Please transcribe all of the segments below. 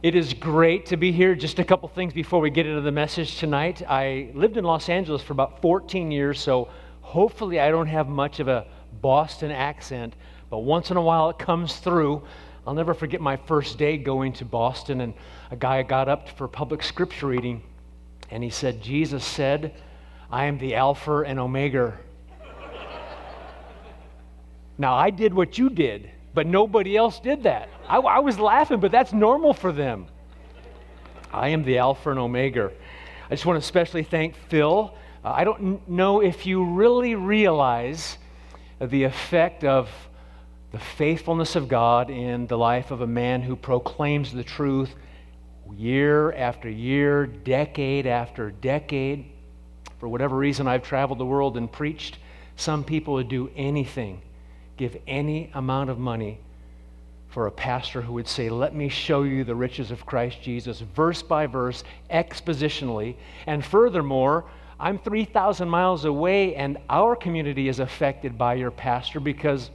It is great to be here. Just a couple things before we get into the message tonight. I lived in Los Angeles for about 14 years, so hopefully I don't have much of a Boston accent, but once in a while it comes through. I'll never forget my first day going to Boston, and a guy got up for public scripture reading, and he said, Jesus said, I am the Alpha and Omega. now, I did what you did but nobody else did that. I, I, was laughing, but that's normal for them. I am the Alpha and Omega. I just want to especially thank Phil. Uh, I don't know if you really realize the effect of the faithfulness of God in the life of a man who proclaims the truth year after year, decade after decade. For whatever reason, I've traveled the world and preached. Some people would do anything give any amount of money for a pastor who would say, Let me show you the riches of Christ Jesus, verse by verse, expositionally. And furthermore, I'm 3,000 miles away, and our community is affected by your pastor because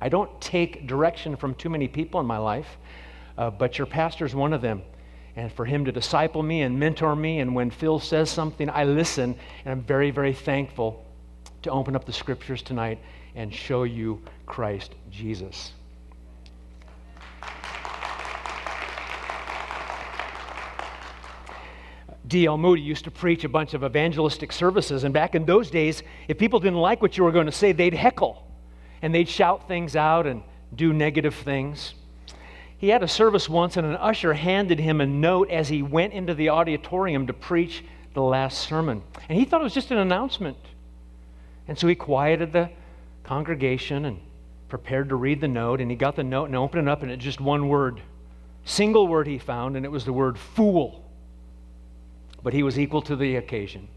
I don't take direction from too many people in my life, uh, but your pastor is one of them. And for him to disciple me and mentor me, and when Phil says something, I listen, and I'm very, very thankful to open up the scriptures tonight and show you Christ Jesus. D.L. Moody used to preach a bunch of evangelistic services, and back in those days, if people didn't like what you were going to say, they'd heckle and they'd shout things out and do negative things. He had a service once, and an usher handed him a note as he went into the auditorium to preach the last sermon. And he thought it was just an announcement. And so he quieted the congregation and prepared to read the note. And he got the note and opened it up, and it's just one word, single word he found, and it was the word fool. But he was equal to the occasion.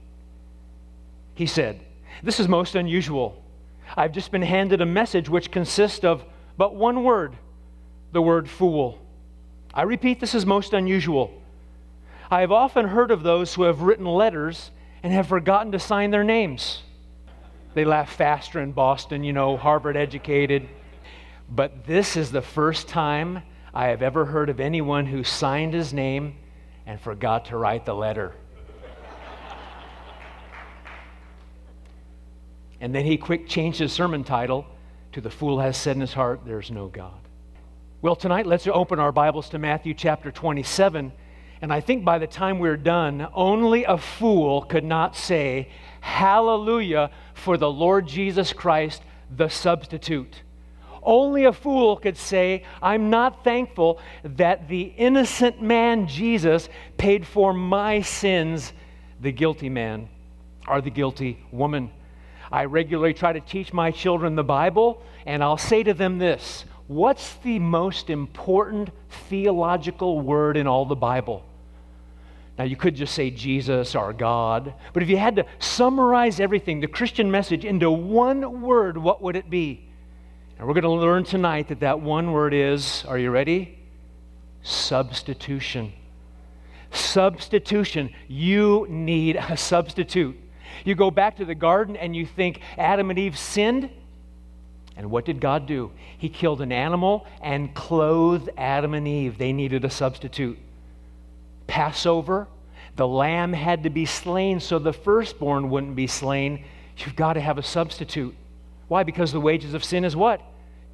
He said, This is most unusual. I've just been handed a message which consists of but one word, the word fool. I repeat, this is most unusual. I have often heard of those who have written letters and have forgotten to sign their names. They laugh faster in Boston, you know, Harvard educated. But this is the first time I have ever heard of anyone who signed his name and forgot to write the letter. and then he quick changed his sermon title to The Fool Has Said in His Heart, There's No God. Well, tonight let's open our Bibles to Matthew chapter 27. And I think by the time we're done, only a fool could not say, Hallelujah for the Lord Jesus Christ, the substitute. Only a fool could say, I'm not thankful that the innocent man Jesus paid for my sins, the guilty man or the guilty woman. I regularly try to teach my children the Bible, and I'll say to them this What's the most important theological word in all the Bible? Now, you could just say Jesus or God, but if you had to summarize everything, the Christian message, into one word, what would it be? And we're going to learn tonight that that one word is, are you ready? Substitution. Substitution. You need a substitute. You go back to the garden and you think Adam and Eve sinned. And what did God do? He killed an animal and clothed Adam and Eve. They needed a substitute. Passover, the lamb had to be slain so the firstborn wouldn't be slain. You've got to have a substitute. Why? Because the wages of sin is what?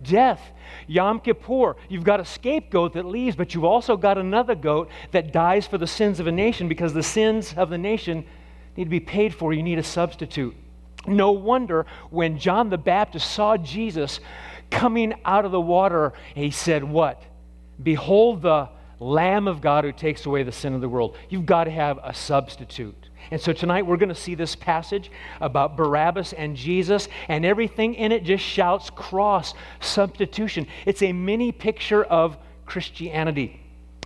Death. Yom Kippur, you've got a scapegoat that leaves, but you've also got another goat that dies for the sins of a nation because the sins of the nation need to be paid for. You need a substitute. No wonder when John the Baptist saw Jesus coming out of the water, he said, What? Behold the Lamb of God who takes away the sin of the world. You've got to have a substitute. And so tonight we're going to see this passage about Barabbas and Jesus, and everything in it just shouts cross, substitution. It's a mini picture of Christianity.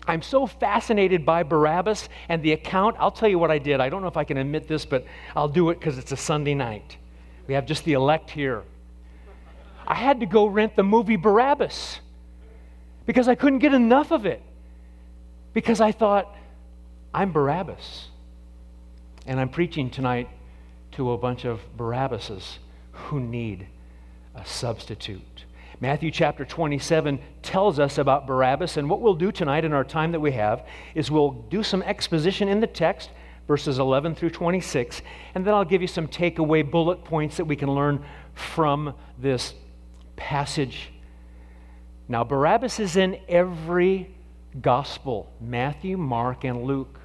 I'm so fascinated by Barabbas and the account. I'll tell you what I did. I don't know if I can admit this, but I'll do it because it's a Sunday night. We have just the elect here. I had to go rent the movie Barabbas because I couldn't get enough of it because I thought, I'm Barabbas. And I'm preaching tonight to a bunch of Barabbases who need a substitute. Matthew chapter 27 tells us about Barabbas, and what we'll do tonight in our time that we have is we'll do some exposition in the text, verses 11 through 26, and then I'll give you some takeaway bullet points that we can learn from this passage. Now, Barabbas is in every gospel Matthew, Mark, and Luke.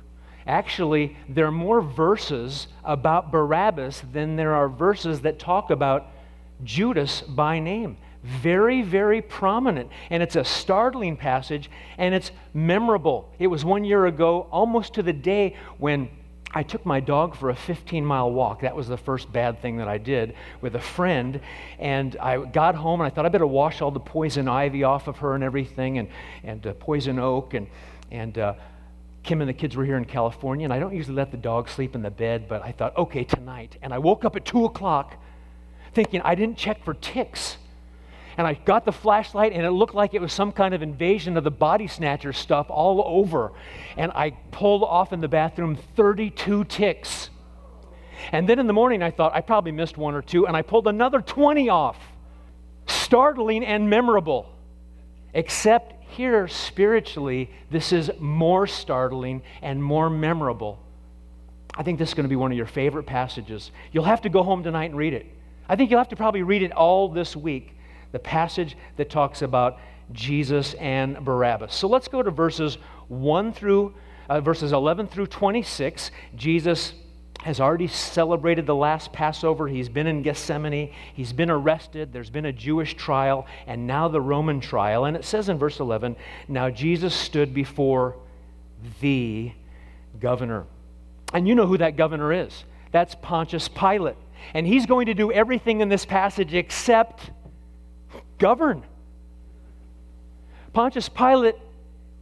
Actually, there are more verses about Barabbas than there are verses that talk about Judas by name. Very, very prominent. And it's a startling passage and it's memorable. It was one year ago, almost to the day, when I took my dog for a 15 mile walk. That was the first bad thing that I did with a friend. And I got home and I thought I better wash all the poison ivy off of her and everything and, and uh, poison oak. And, and uh, Kim and the kids were here in California. And I don't usually let the dog sleep in the bed, but I thought, okay, tonight. And I woke up at 2 o'clock thinking I didn't check for ticks and I got the flashlight, and it looked like it was some kind of invasion of the body snatcher stuff all over. And I pulled off in the bathroom 32 ticks. And then in the morning, I thought I probably missed one or two, and I pulled another 20 off. Startling and memorable. Except here, spiritually, this is more startling and more memorable. I think this is going to be one of your favorite passages. You'll have to go home tonight and read it. I think you'll have to probably read it all this week the passage that talks about Jesus and Barabbas. So let's go to verses 1 through uh, verses 11 through 26. Jesus has already celebrated the last Passover. He's been in Gethsemane. He's been arrested. There's been a Jewish trial, and now the Roman trial. And it says in verse 11 Now Jesus stood before the governor. And you know who that governor is. That's Pontius Pilate. And he's going to do everything in this passage except govern. Pontius Pilate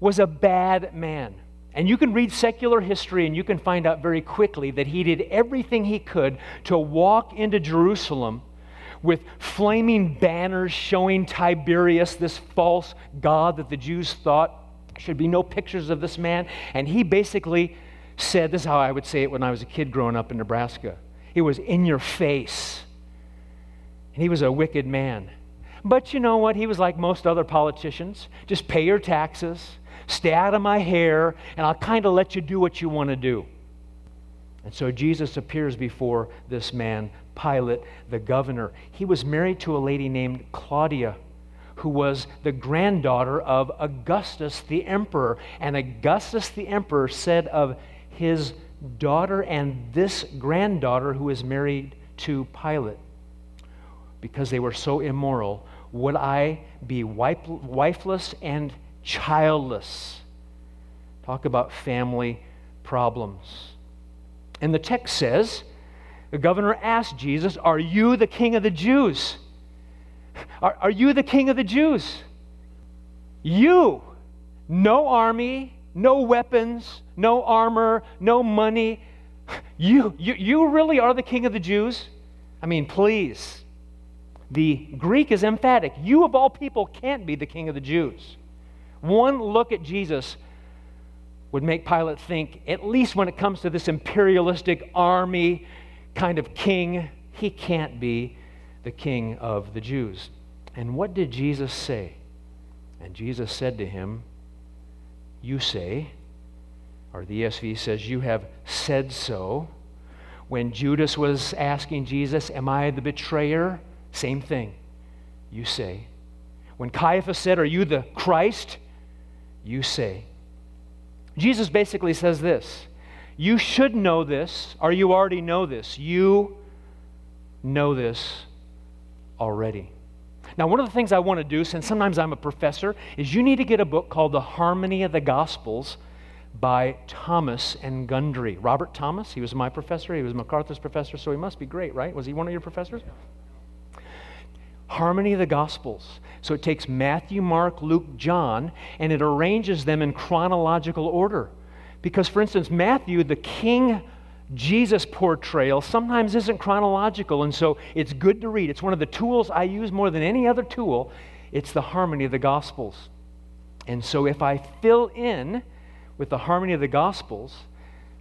was a bad man. And you can read secular history and you can find out very quickly that he did everything he could to walk into Jerusalem with flaming banners showing Tiberius, this false god that the Jews thought should be no pictures of this man. And he basically said this is how I would say it when I was a kid growing up in Nebraska. He was in your face. And he was a wicked man. But you know what? He was like most other politicians. Just pay your taxes, stay out of my hair, and I'll kind of let you do what you want to do. And so Jesus appears before this man, Pilate, the governor. He was married to a lady named Claudia, who was the granddaughter of Augustus the emperor. And Augustus the emperor said of his daughter and this granddaughter who is married to Pilate, because they were so immoral, would I be wifeless and childless? Talk about family problems. And the text says, the governor asked Jesus, Are you the king of the Jews? Are, are you the king of the Jews? You, no army, no weapons, no armor, no money. You, you, you really are the king of the Jews? I mean, please. The Greek is emphatic. You, of all people, can't be the king of the Jews. One look at Jesus would make Pilate think, at least when it comes to this imperialistic army kind of king, he can't be the king of the Jews. And what did Jesus say? And Jesus said to him, You say, or the ESV says, You have said so. When Judas was asking Jesus, Am I the betrayer? Same thing. You say. When Caiaphas said, Are you the Christ? You say. Jesus basically says this You should know this, or you already know this. You know this already. Now, one of the things I want to do, since sometimes I'm a professor, is you need to get a book called The Harmony of the Gospels by Thomas and Gundry. Robert Thomas, he was my professor, he was MacArthur's professor, so he must be great, right? Was he one of your professors? Harmony of the Gospels. So it takes Matthew, Mark, Luke, John, and it arranges them in chronological order. Because, for instance, Matthew, the King Jesus portrayal, sometimes isn't chronological, and so it's good to read. It's one of the tools I use more than any other tool. It's the harmony of the Gospels. And so if I fill in with the harmony of the Gospels,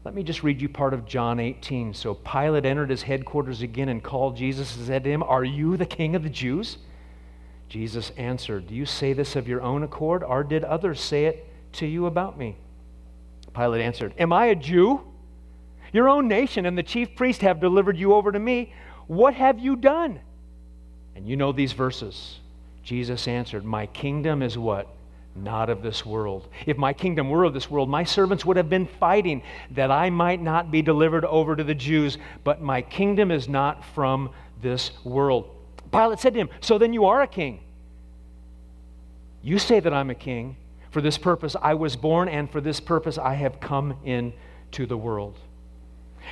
let me just read you part of John 18. So Pilate entered his headquarters again and called Jesus and said to him, Are you the king of the Jews? Jesus answered, Do you say this of your own accord, or did others say it to you about me? Pilate answered, Am I a Jew? Your own nation and the chief priest have delivered you over to me. What have you done? And you know these verses. Jesus answered, My kingdom is what? Not of this world. If my kingdom were of this world, my servants would have been fighting that I might not be delivered over to the Jews, but my kingdom is not from this world. Pilate said to him, So then you are a king. You say that I'm a king. For this purpose I was born, and for this purpose I have come into the world.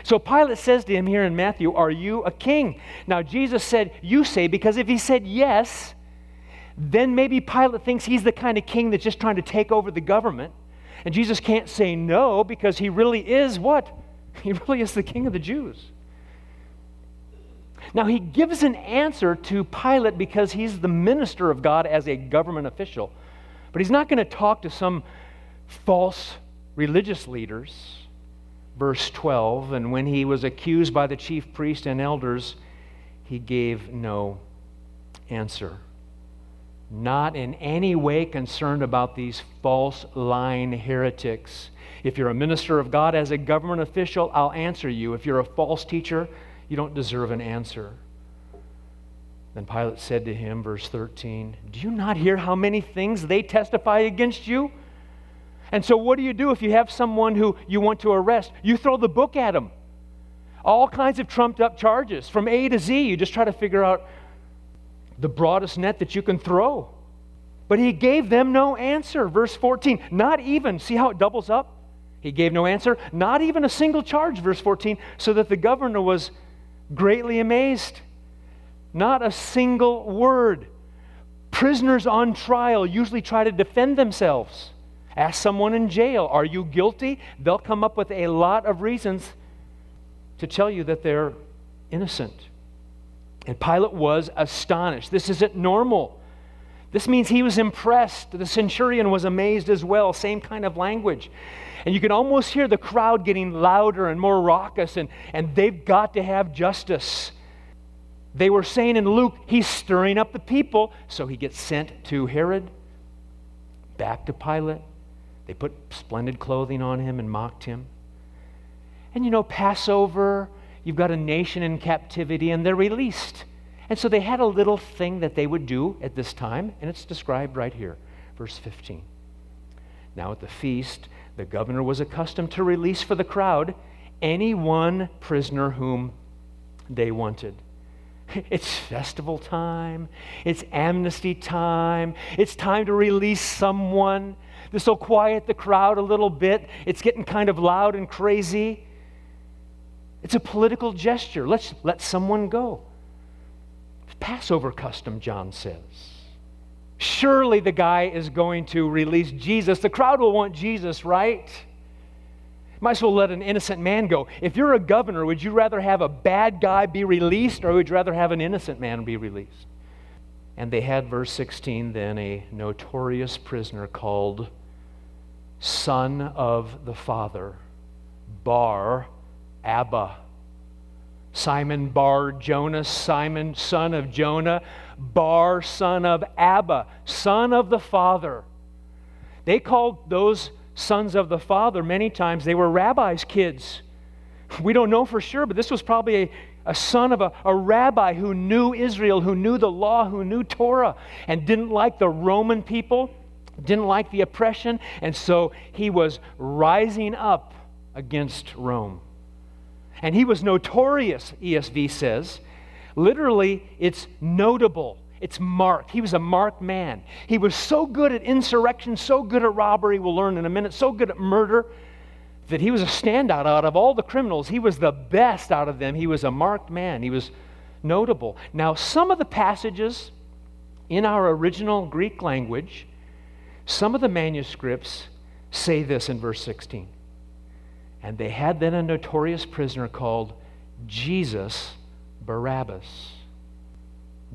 So Pilate says to him here in Matthew, Are you a king? Now Jesus said, You say, because if he said yes, then maybe Pilate thinks he's the kind of king that's just trying to take over the government. And Jesus can't say no because he really is what? He really is the king of the Jews. Now, he gives an answer to Pilate because he's the minister of God as a government official. But he's not going to talk to some false religious leaders. Verse 12 And when he was accused by the chief priest and elders, he gave no answer. Not in any way concerned about these false, lying heretics. If you're a minister of God as a government official, I'll answer you. If you're a false teacher, you don't deserve an answer. Then Pilate said to him, verse 13, Do you not hear how many things they testify against you? And so, what do you do if you have someone who you want to arrest? You throw the book at them. All kinds of trumped up charges from A to Z. You just try to figure out the broadest net that you can throw. But he gave them no answer. Verse 14, not even, see how it doubles up? He gave no answer, not even a single charge, verse 14, so that the governor was greatly amazed. Not a single word. Prisoners on trial usually try to defend themselves. Ask someone in jail, Are you guilty? They'll come up with a lot of reasons to tell you that they're innocent. And Pilate was astonished. This isn't normal. This means he was impressed. The centurion was amazed as well. Same kind of language. And you can almost hear the crowd getting louder and more raucous, and, and they've got to have justice. They were saying in Luke, he's stirring up the people, so he gets sent to Herod, back to Pilate. They put splendid clothing on him and mocked him. And you know, Passover, you've got a nation in captivity, and they're released. And so they had a little thing that they would do at this time, and it's described right here, verse 15. Now at the feast, the governor was accustomed to release for the crowd any one prisoner whom they wanted. It's festival time. It's amnesty time. It's time to release someone. This will quiet the crowd a little bit. It's getting kind of loud and crazy. It's a political gesture. Let's let someone go. Passover custom, John says. Surely the guy is going to release Jesus. The crowd will want Jesus, right? Might as well let an innocent man go. If you're a governor, would you rather have a bad guy be released or would you rather have an innocent man be released? And they had, verse 16, then a notorious prisoner called Son of the Father, Bar Abba. Simon Bar Jonas, Simon, son of Jonah, Bar, son of Abba, son of the Father. They called those sons of the Father many times, they were rabbis' kids. We don't know for sure, but this was probably a, a son of a, a rabbi who knew Israel, who knew the law, who knew Torah, and didn't like the Roman people, didn't like the oppression, and so he was rising up against Rome. And he was notorious, ESV says. Literally, it's notable. It's marked. He was a marked man. He was so good at insurrection, so good at robbery, we'll learn in a minute, so good at murder, that he was a standout out of all the criminals. He was the best out of them. He was a marked man. He was notable. Now, some of the passages in our original Greek language, some of the manuscripts say this in verse 16. And they had then a notorious prisoner called Jesus Barabbas.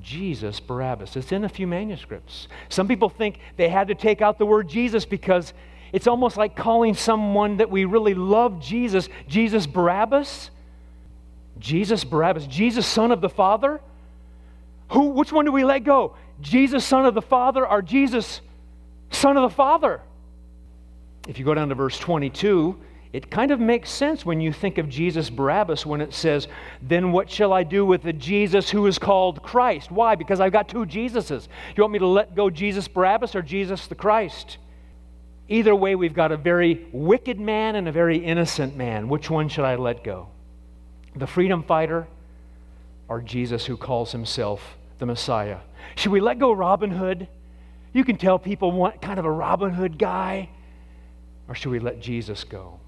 Jesus Barabbas. It's in a few manuscripts. Some people think they had to take out the word Jesus because it's almost like calling someone that we really love Jesus, Jesus Barabbas. Jesus Barabbas, Jesus, son of the Father. Who, which one do we let go? Jesus, Son of the Father, or Jesus, Son of the Father? If you go down to verse 22, it kind of makes sense when you think of Jesus Barabbas when it says, Then what shall I do with the Jesus who is called Christ? Why? Because I've got two Jesuses. You want me to let go Jesus Barabbas or Jesus the Christ? Either way, we've got a very wicked man and a very innocent man. Which one should I let go? The freedom fighter or Jesus who calls himself the Messiah? Should we let go Robin Hood? You can tell people want kind of a Robin Hood guy. Or should we let Jesus go?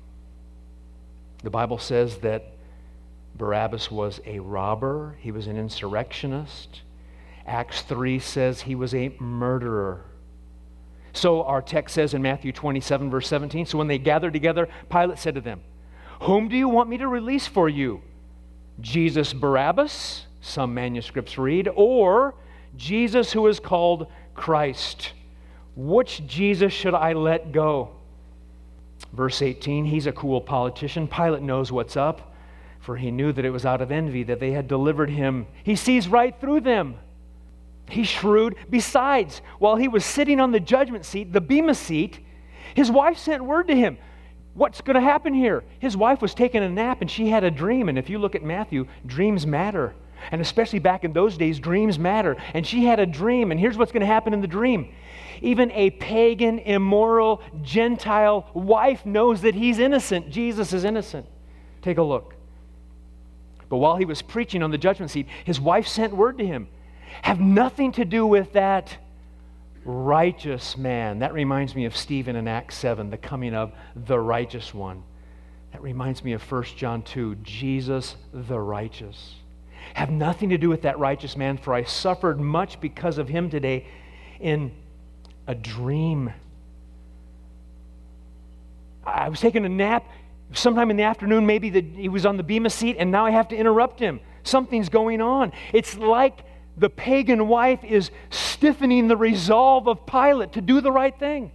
The Bible says that Barabbas was a robber, he was an insurrectionist. Acts 3 says he was a murderer. So our text says in Matthew 27, verse 17 So when they gathered together, Pilate said to them, Whom do you want me to release for you? Jesus Barabbas, some manuscripts read, or Jesus who is called Christ? Which Jesus should I let go? Verse 18, he's a cool politician. Pilate knows what's up, for he knew that it was out of envy that they had delivered him. He sees right through them. He's shrewd. Besides, while he was sitting on the judgment seat, the Bema seat, his wife sent word to him. What's going to happen here? His wife was taking a nap and she had a dream. And if you look at Matthew, dreams matter. And especially back in those days, dreams matter. And she had a dream. And here's what's going to happen in the dream even a pagan, immoral, Gentile wife knows that he's innocent. Jesus is innocent. Take a look. But while he was preaching on the judgment seat, his wife sent word to him have nothing to do with that righteous man. That reminds me of Stephen in Acts 7, the coming of the righteous one. That reminds me of 1 John 2, Jesus the righteous. Have nothing to do with that righteous man, for I suffered much because of him today in a dream. I was taking a nap sometime in the afternoon, maybe the, he was on the Bema seat, and now I have to interrupt him. Something's going on. It's like the pagan wife is stiffening the resolve of Pilate to do the right thing.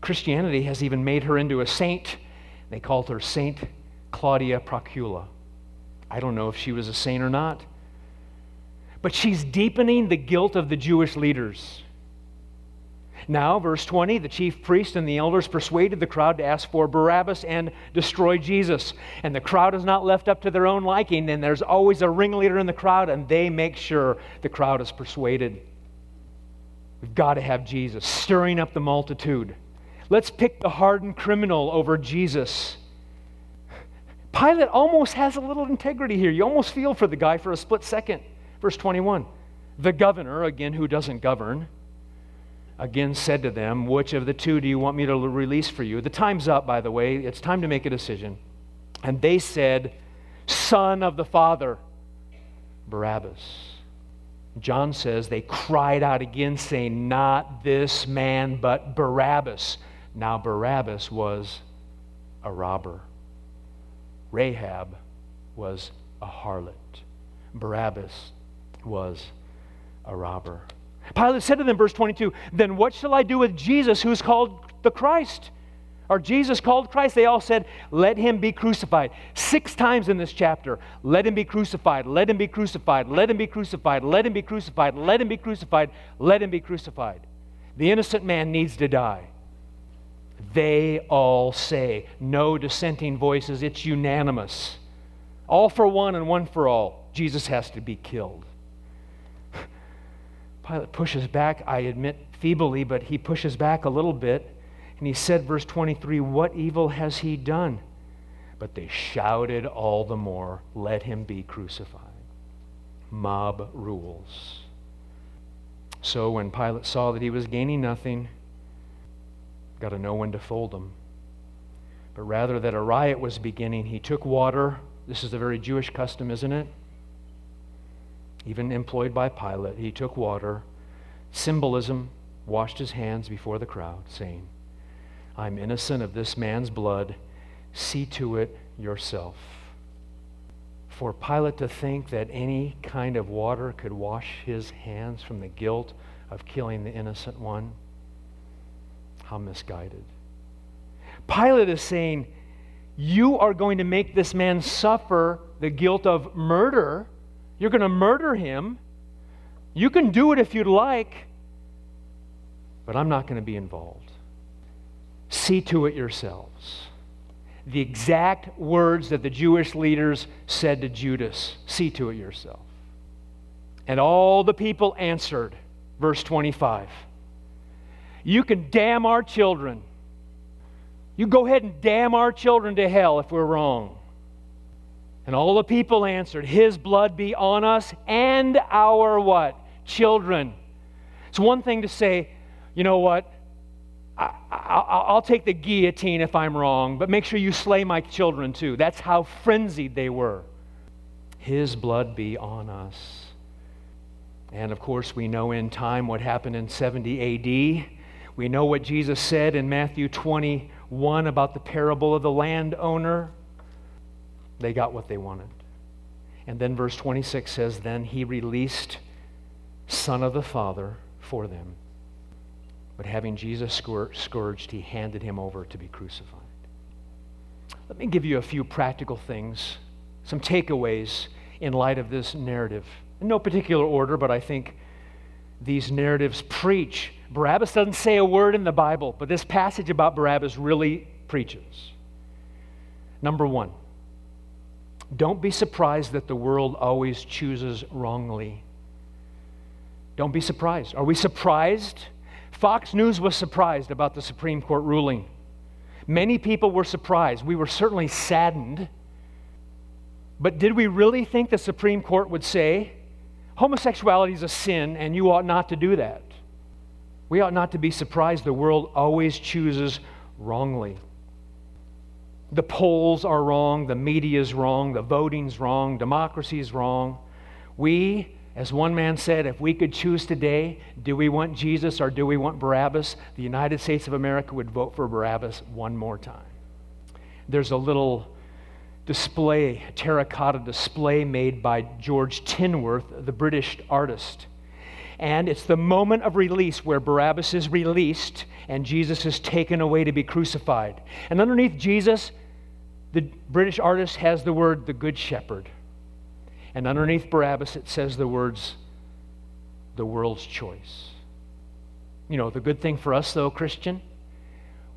Christianity has even made her into a saint. They called her Saint Claudia Procula. I don't know if she was a saint or not. But she's deepening the guilt of the Jewish leaders. Now, verse 20, the chief priest and the elders persuaded the crowd to ask for Barabbas and destroy Jesus. And the crowd is not left up to their own liking, and there's always a ringleader in the crowd, and they make sure the crowd is persuaded. We've got to have Jesus, stirring up the multitude. Let's pick the hardened criminal over Jesus. Pilate almost has a little integrity here. You almost feel for the guy for a split second. Verse 21 The governor, again, who doesn't govern, again said to them, Which of the two do you want me to release for you? The time's up, by the way. It's time to make a decision. And they said, Son of the Father, Barabbas. John says they cried out again, saying, Not this man, but Barabbas. Now, Barabbas was a robber, Rahab was a harlot, Barabbas was a robber. Pilate said to them, verse 22, Then what shall I do with Jesus who is called the Christ? Or Jesus called Christ? They all said, Let him be crucified. Six times in this chapter, let him be crucified, let him be crucified, let him be crucified, let him be crucified, let him be crucified, let him be crucified. The innocent man needs to die. They all say, no dissenting voices, it's unanimous. All for one and one for all. Jesus has to be killed. Pilate pushes back, I admit feebly, but he pushes back a little bit. And he said, verse 23, What evil has he done? But they shouted all the more, Let him be crucified. Mob rules. So when Pilate saw that he was gaining nothing, got to know when to fold him. But rather that a riot was beginning, he took water. This is a very Jewish custom, isn't it? even employed by Pilate, he took water, symbolism, washed his hands before the crowd, saying, I'm innocent of this man's blood. See to it yourself. For Pilate to think that any kind of water could wash his hands from the guilt of killing the innocent one, how misguided. Pilate is saying, You are going to make this man suffer the guilt of murder you're going to murder him. You can do it if you'd like, but I'm not going to be involved. See to it yourselves. The exact words that the Jewish leaders said to Judas see to it yourself. And all the people answered, verse 25 You can damn our children. You go ahead and damn our children to hell if we're wrong. And all the people answered, His blood be on us and our what? Children. It's one thing to say, you know what? I, will take the guillotine if I'm wrong, but make sure you slay my children too. That's how frenzied they were. His blood be on us. And of course, we know in time what happened in 70 AD. We know what Jesus said in Matthew 21 about the parable of the landowner. They got what they wanted. And then verse 26 says, Then he released Son of the Father for them. But having Jesus scourged, he handed him over to be crucified. Let me give you a few practical things, some takeaways in light of this narrative. In no particular order, but I think these narratives preach. Barabbas doesn't say a word in the Bible, but this passage about Barabbas really preaches. Number one, don't be surprised that the world always chooses wrongly. Don't be surprised. Are we surprised? Fox News was surprised about the Supreme Court ruling. Many people were surprised. We were certainly saddened. But did we really think the Supreme Court would say, homosexuality is a sin and you ought not to do that? We ought not to be surprised. The world always chooses wrongly the polls are wrong, the media is wrong, the voting's wrong, democracy is wrong. We, as one man said, if we could choose today, do we want Jesus or do we want Barabbas? The United States of America would vote for Barabbas one more time. There's a little display, terracotta display made by George Tinworth, the British artist. And it's the moment of release where Barabbas is released and Jesus is taken away to be crucified. And underneath Jesus, the British artist has the word the Good Shepherd. And underneath Barabbas, it says the words the world's choice. You know, the good thing for us, though, Christian,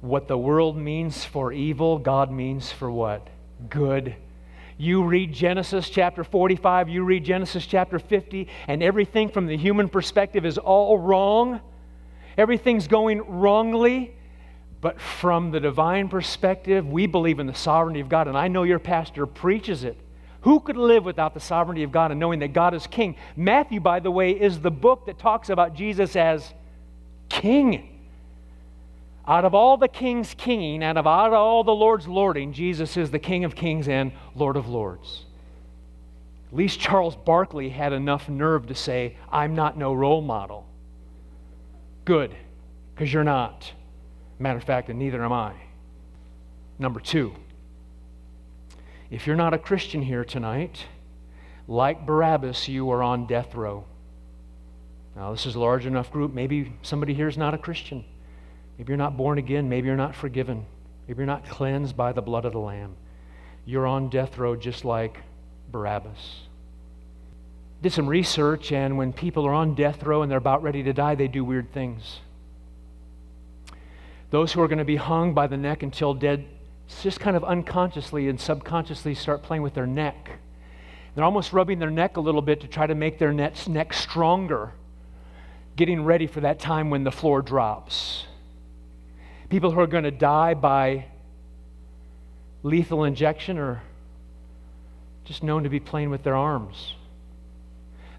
what the world means for evil, God means for what? Good. You read Genesis chapter 45, you read Genesis chapter 50, and everything from the human perspective is all wrong. Everything's going wrongly. But from the divine perspective, we believe in the sovereignty of God, and I know your pastor preaches it. Who could live without the sovereignty of God and knowing that God is king? Matthew, by the way, is the book that talks about Jesus as king. Out of all the kings kinging, and of out of all the lords lording, Jesus is the King of kings and Lord of lords. At least Charles Barkley had enough nerve to say, I'm not no role model. Good, because you're not. Matter of fact, and neither am I. Number two, if you're not a Christian here tonight, like Barabbas, you are on death row. Now, this is a large enough group. Maybe somebody here is not a Christian. Maybe you're not born again. Maybe you're not forgiven. Maybe you're not cleansed by the blood of the Lamb. You're on death row just like Barabbas. Did some research, and when people are on death row and they're about ready to die, they do weird things. Those who are going to be hung by the neck until dead just kind of unconsciously and subconsciously start playing with their neck. They're almost rubbing their neck a little bit to try to make their neck stronger, getting ready for that time when the floor drops. People who are going to die by lethal injection are just known to be playing with their arms.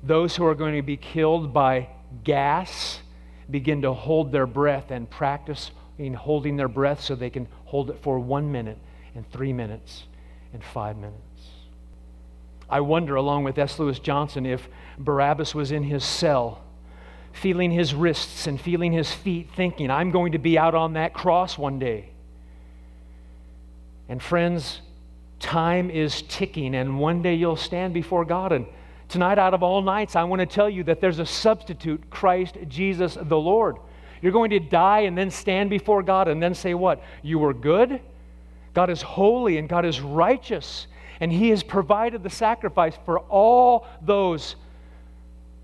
Those who are going to be killed by gas begin to hold their breath and practice in holding their breath so they can hold it for one minute and three minutes and five minutes. I wonder, along with S. Lewis Johnson, if Barabbas was in his cell, feeling his wrists and feeling his feet, thinking, I'm going to be out on that cross one day. And friends, time is ticking, and one day you'll stand before God. And tonight, out of all nights, I want to tell you that there's a substitute, Christ Jesus the Lord. You're going to die and then stand before God and then say, What? You were good? God is holy and God is righteous, and He has provided the sacrifice for all those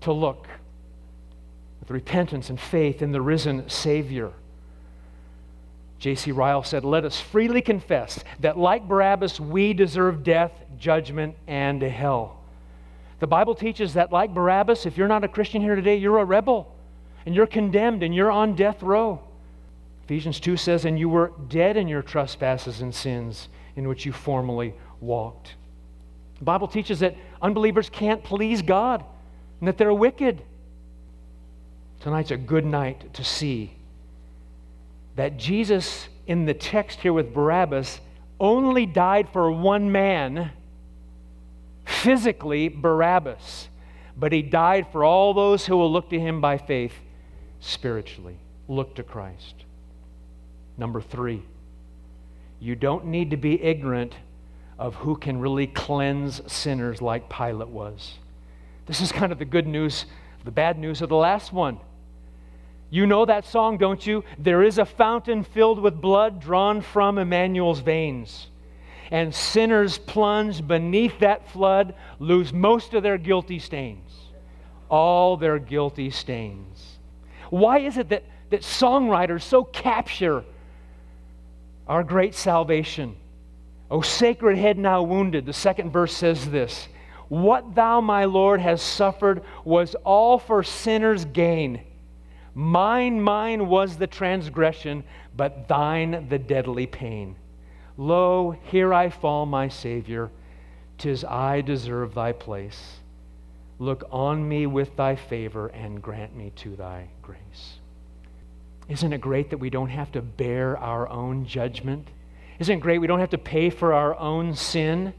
to look with repentance and faith in the risen Savior. J.C. Ryle said, Let us freely confess that, like Barabbas, we deserve death, judgment, and hell. The Bible teaches that, like Barabbas, if you're not a Christian here today, you're a rebel and you're condemned and you're on death row. Ephesians 2 says, And you were dead in your trespasses and sins in which you formerly walked. The Bible teaches that unbelievers can't please God and that they're wicked. Tonight's a good night to see that Jesus, in the text here with Barabbas, only died for one man, physically Barabbas, but he died for all those who will look to him by faith spiritually. Look to Christ. Number three, you don't need to be ignorant of who can really cleanse sinners like Pilate was. This is kind of the good news, the bad news of the last one. You know that song, don't you? There is a fountain filled with blood drawn from Emmanuel's veins. And sinners plunged beneath that flood lose most of their guilty stains. All their guilty stains. Why is it that, that songwriters so capture our great salvation? O sacred head now wounded, the second verse says this What thou, my Lord, hast suffered was all for sinners' gain Mine, mine was the transgression, but thine the deadly pain. Lo, here I fall, my Savior. Tis I deserve thy place. Look on me with thy favor and grant me to thy grace. Isn't it great that we don't have to bear our own judgment? Isn't it great we don't have to pay for our own sin?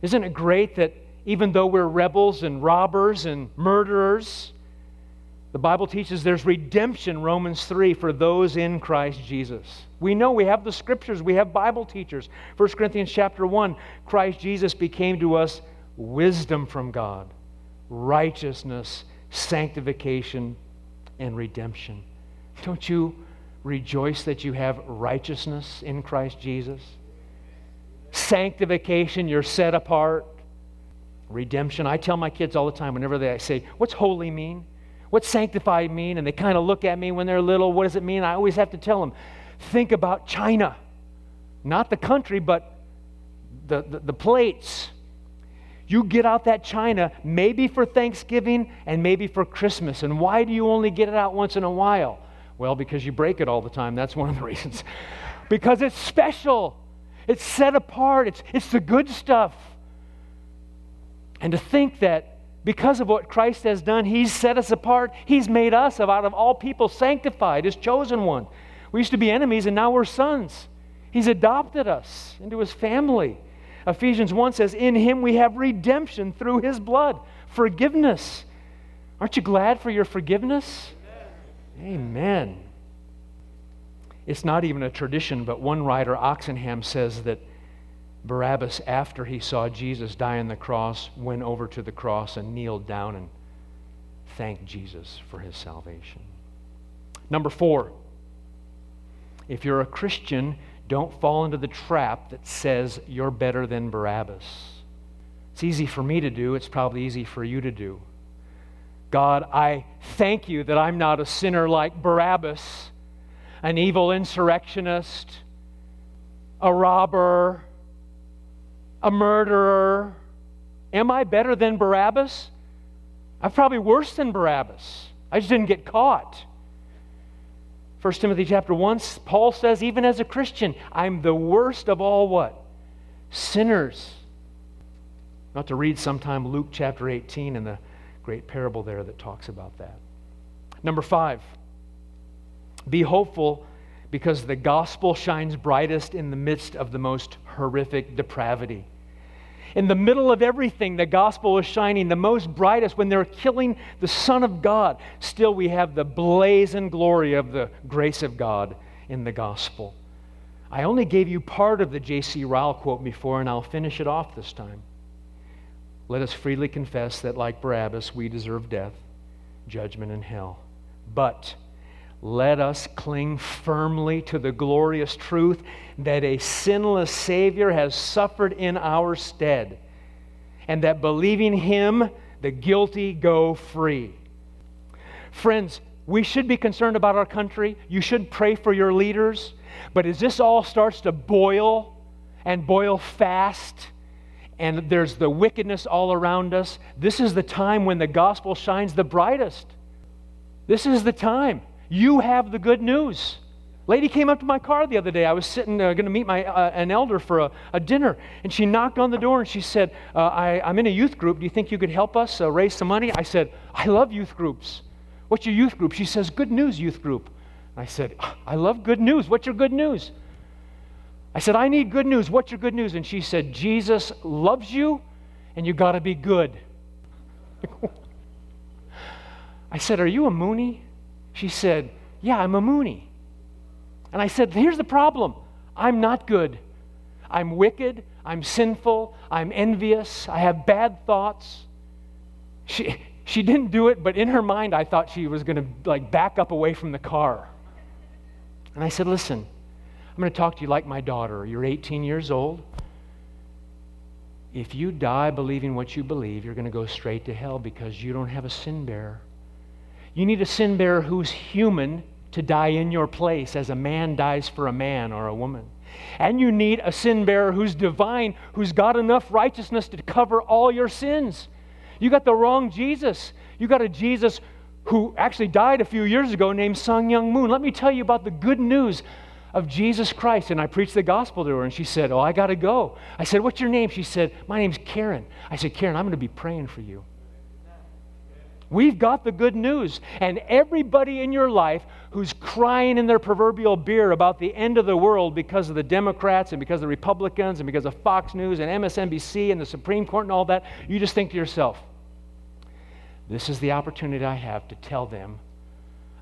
Isn't it great that even though we're rebels and robbers and murderers, the Bible teaches there's redemption, Romans 3, for those in Christ Jesus. We know we have the scriptures, we have Bible teachers. 1 Corinthians chapter 1, Christ Jesus became to us wisdom from God, righteousness, sanctification, and redemption. Don't you rejoice that you have righteousness in Christ Jesus? Sanctification, you're set apart. Redemption. I tell my kids all the time whenever they say, What's holy mean? What's sanctified mean? And they kind of look at me when they're little. What does it mean? I always have to tell them think about China. Not the country, but the, the, the plates. You get out that china maybe for Thanksgiving and maybe for Christmas. And why do you only get it out once in a while? Well, because you break it all the time. That's one of the reasons. because it's special, it's set apart, it's, it's the good stuff. And to think that because of what Christ has done, He's set us apart. He's made us, out of all people, sanctified, His chosen one. We used to be enemies, and now we're sons. He's adopted us into His family. Ephesians 1 says, In Him we have redemption through His blood, forgiveness. Aren't you glad for your forgiveness? Amen. Amen. It's not even a tradition, but one writer, Oxenham, says that Barabbas, after he saw Jesus die on the cross, went over to the cross and kneeled down and thanked Jesus for his salvation. Number four, if you're a Christian, don't fall into the trap that says you're better than Barabbas. It's easy for me to do, it's probably easy for you to do. God, I thank you that I'm not a sinner like Barabbas, an evil insurrectionist, a robber a murderer. Am I better than Barabbas? I'm probably worse than Barabbas. I just didn't get caught. 1 Timothy chapter 1, Paul says, even as a Christian, I'm the worst of all what? Sinners. Not to read sometime Luke chapter 18 and the great parable there that talks about that. Number five, be hopeful because the gospel shines brightest in the midst of the most horrific depravity. In the middle of everything, the gospel is shining the most brightest when they're killing the Son of God. Still, we have the blaze and glory of the grace of God in the gospel. I only gave you part of the J.C. Ryle quote before, and I'll finish it off this time. Let us freely confess that, like Barabbas, we deserve death, judgment, and hell. But let us cling firmly to the glorious truth that a sinless Savior has suffered in our stead, and that believing Him, the guilty go free. Friends, we should be concerned about our country. You should pray for your leaders. But as this all starts to boil and boil fast, and there's the wickedness all around us, this is the time when the gospel shines the brightest. This is the time. You have the good news. Lady came up to my car the other day. I was sitting, uh, going to meet my, uh, an elder for a, a, dinner, and she knocked on the door and she said, uh, I, am in a youth group. Do you think you could help us uh, raise some money? I said, I love youth groups. What's your youth group? She says, Good News Youth Group. I said, I love good news. What's your good news? I said, I need good news. What's your good news? And she said, Jesus loves you and you got to be good. I said, Are you a Moonie? She said, Yeah, I'm a Moonie. And I said, Here's the problem I'm not good. I'm wicked. I'm sinful. I'm envious. I have bad thoughts. She, she didn't do it, but in her mind, I thought she was going to like back up away from the car. And I said, Listen, I'm going to talk to you like my daughter. You're 18 years old. If you die believing what you believe, you're going to go straight to hell because you don't have a sin bearer. You need a sin bearer who's human to die in your place as a man dies for a man or a woman. And you need a sin bearer who's divine, who's got enough righteousness to cover all your sins. You got the wrong Jesus. You got a Jesus who actually died a few years ago named Sun Myung Moon. Let me tell you about the good news of Jesus Christ. And I preached the gospel to her, and she said, Oh, I got to go. I said, What's your name? She said, My name's Karen. I said, Karen, I'm going to be praying for you. We've got the good news. And everybody in your life who's crying in their proverbial beer about the end of the world because of the Democrats and because of the Republicans and because of Fox News and MSNBC and the Supreme Court and all that, you just think to yourself, this is the opportunity I have to tell them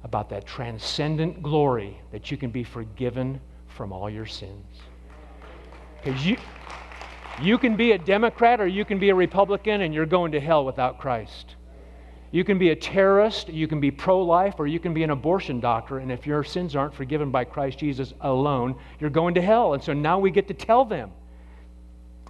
about that transcendent glory that you can be forgiven from all your sins. Because you, you can be a Democrat or you can be a Republican and you're going to hell without Christ. You can be a terrorist, you can be pro life, or you can be an abortion doctor. And if your sins aren't forgiven by Christ Jesus alone, you're going to hell. And so now we get to tell them.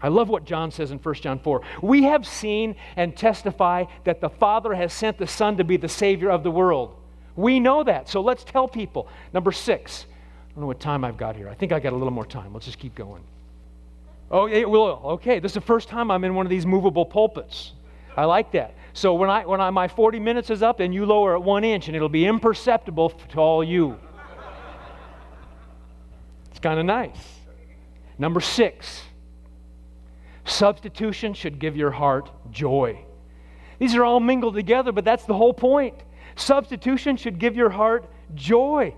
I love what John says in 1 John 4. We have seen and testify that the Father has sent the Son to be the Savior of the world. We know that. So let's tell people. Number six. I don't know what time I've got here. I think I got a little more time. Let's just keep going. Oh, it will. Okay, this is the first time I'm in one of these movable pulpits. I like that. So when, I, when I, my 40 minutes is up, and you lower it one inch and it'll be imperceptible to all you. It's kind of nice. Number six, substitution should give your heart joy. These are all mingled together, but that's the whole point. Substitution should give your heart joy.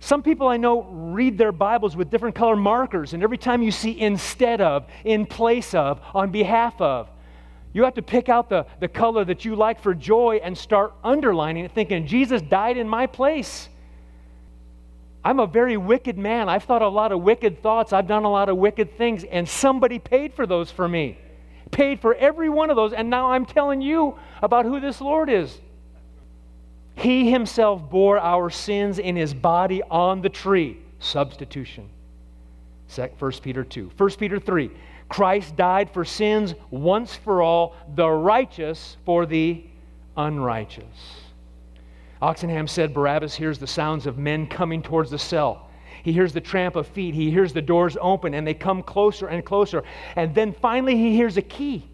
Some people I know read their Bibles with different color markers, and every time you see instead of, in place of, on behalf of, you have to pick out the, the color that you like for joy and start underlining it, thinking, Jesus died in my place. I'm a very wicked man. I've thought a lot of wicked thoughts. I've done a lot of wicked things, and somebody paid for those for me. Paid for every one of those, and now I'm telling you about who this Lord is. He himself bore our sins in his body on the tree. Substitution. 1 Peter 2. 1 Peter 3. Christ died for sins once for all, the righteous for the unrighteous. Oxenham said Barabbas hears the sounds of men coming towards the cell. He hears the tramp of feet. He hears the doors open and they come closer and closer. And then finally he hears a key.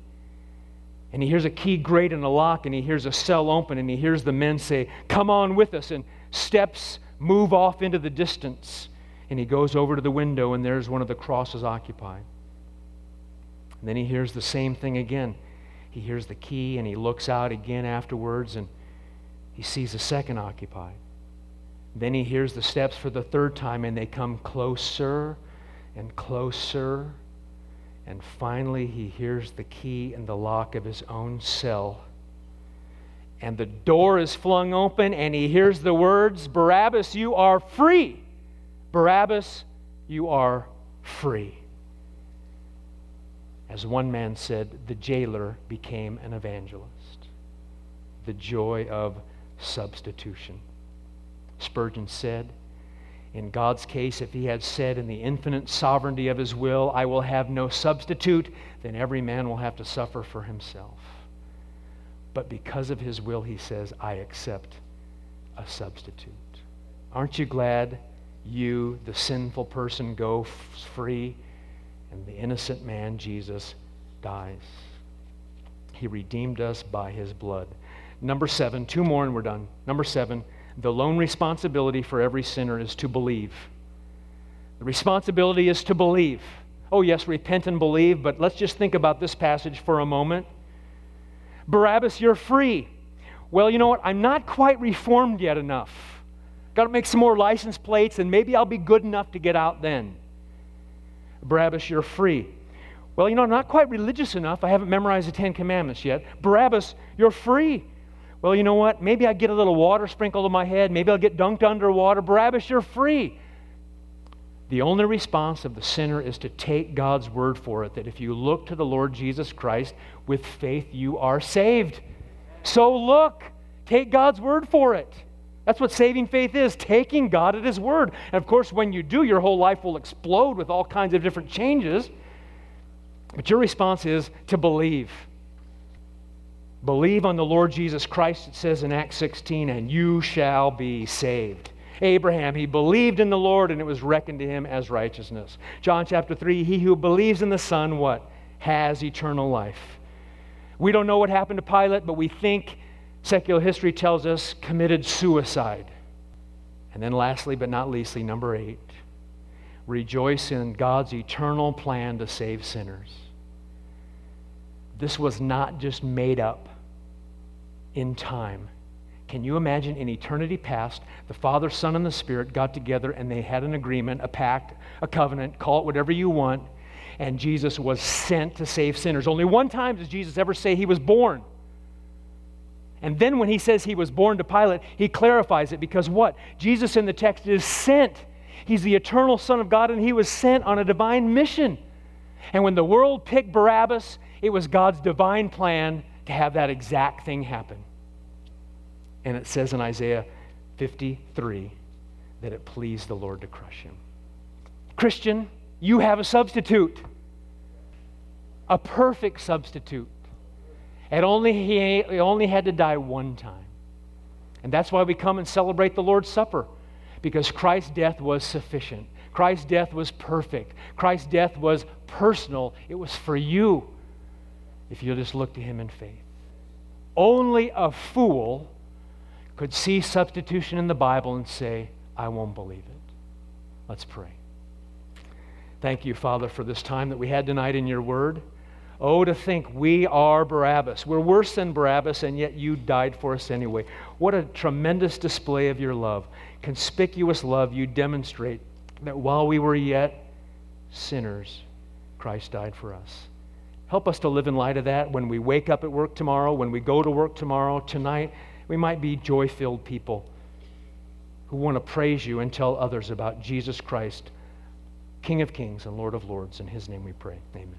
And he hears a key grate in a lock and he hears a cell open and he hears the men say, Come on with us. And steps move off into the distance. And he goes over to the window and there's one of the crosses occupied. And then he hears the same thing again. He hears the key and he looks out again afterwards and he sees a second occupied. Then he hears the steps for the third time and they come closer and closer. And finally, he hears the key in the lock of his own cell. And the door is flung open and he hears the words Barabbas, you are free. Barabbas, you are free. As one man said, the jailer became an evangelist. The joy of substitution. Spurgeon said, in God's case, if he had said in the infinite sovereignty of his will, I will have no substitute, then every man will have to suffer for himself. But because of his will, he says, I accept a substitute. Aren't you glad you, the sinful person, go free and the innocent man, Jesus, dies? He redeemed us by his blood. Number seven, two more and we're done. Number seven, the lone responsibility for every sinner is to believe. The responsibility is to believe. Oh, yes, repent and believe, but let's just think about this passage for a moment. Barabbas, you're free. Well, you know what? I'm not quite reformed yet enough. Got to make some more license plates, and maybe I'll be good enough to get out then. Barabbas, you're free. Well, you know, I'm not quite religious enough. I haven't memorized the Ten Commandments yet. Barabbas, you're free. Well, you know what? Maybe I get a little water sprinkled on my head. Maybe I'll get dunked underwater. Barabbas, you're free. The only response of the sinner is to take God's word for it that if you look to the Lord Jesus Christ with faith, you are saved. So look, take God's word for it. That's what saving faith is taking God at His word. And of course, when you do, your whole life will explode with all kinds of different changes. But your response is to believe. Believe on the Lord Jesus Christ, it says in Acts 16, and you shall be saved. Abraham, he believed in the Lord and it was reckoned to him as righteousness. John chapter 3, he who believes in the Son, what? Has eternal life. We don't know what happened to Pilate, but we think secular history tells us committed suicide. And then, lastly, but not leastly, number eight, rejoice in God's eternal plan to save sinners. This was not just made up in time. Can you imagine in eternity past, the Father, Son, and the Spirit got together and they had an agreement, a pact, a covenant, call it whatever you want, and Jesus was sent to save sinners. Only one time does Jesus ever say he was born. And then when he says he was born to Pilate, he clarifies it because what? Jesus in the text is sent. He's the eternal Son of God and he was sent on a divine mission. And when the world picked Barabbas, it was God's divine plan to have that exact thing happen. And it says in Isaiah 53 that it pleased the Lord to crush him. Christian, you have a substitute, a perfect substitute. And only he, he only had to die one time. And that's why we come and celebrate the Lord's Supper, because Christ's death was sufficient. Christ's death was perfect. Christ's death was personal. It was for you if you'll just look to him in faith. Only a fool could see substitution in the Bible and say, I won't believe it. Let's pray. Thank you, Father, for this time that we had tonight in your word. Oh, to think we are Barabbas. We're worse than Barabbas, and yet you died for us anyway. What a tremendous display of your love. Conspicuous love you demonstrate that while we were yet sinners, Christ died for us. Help us to live in light of that when we wake up at work tomorrow, when we go to work tomorrow, tonight. We might be joy filled people who want to praise you and tell others about Jesus Christ, King of Kings and Lord of Lords. In his name we pray. Amen.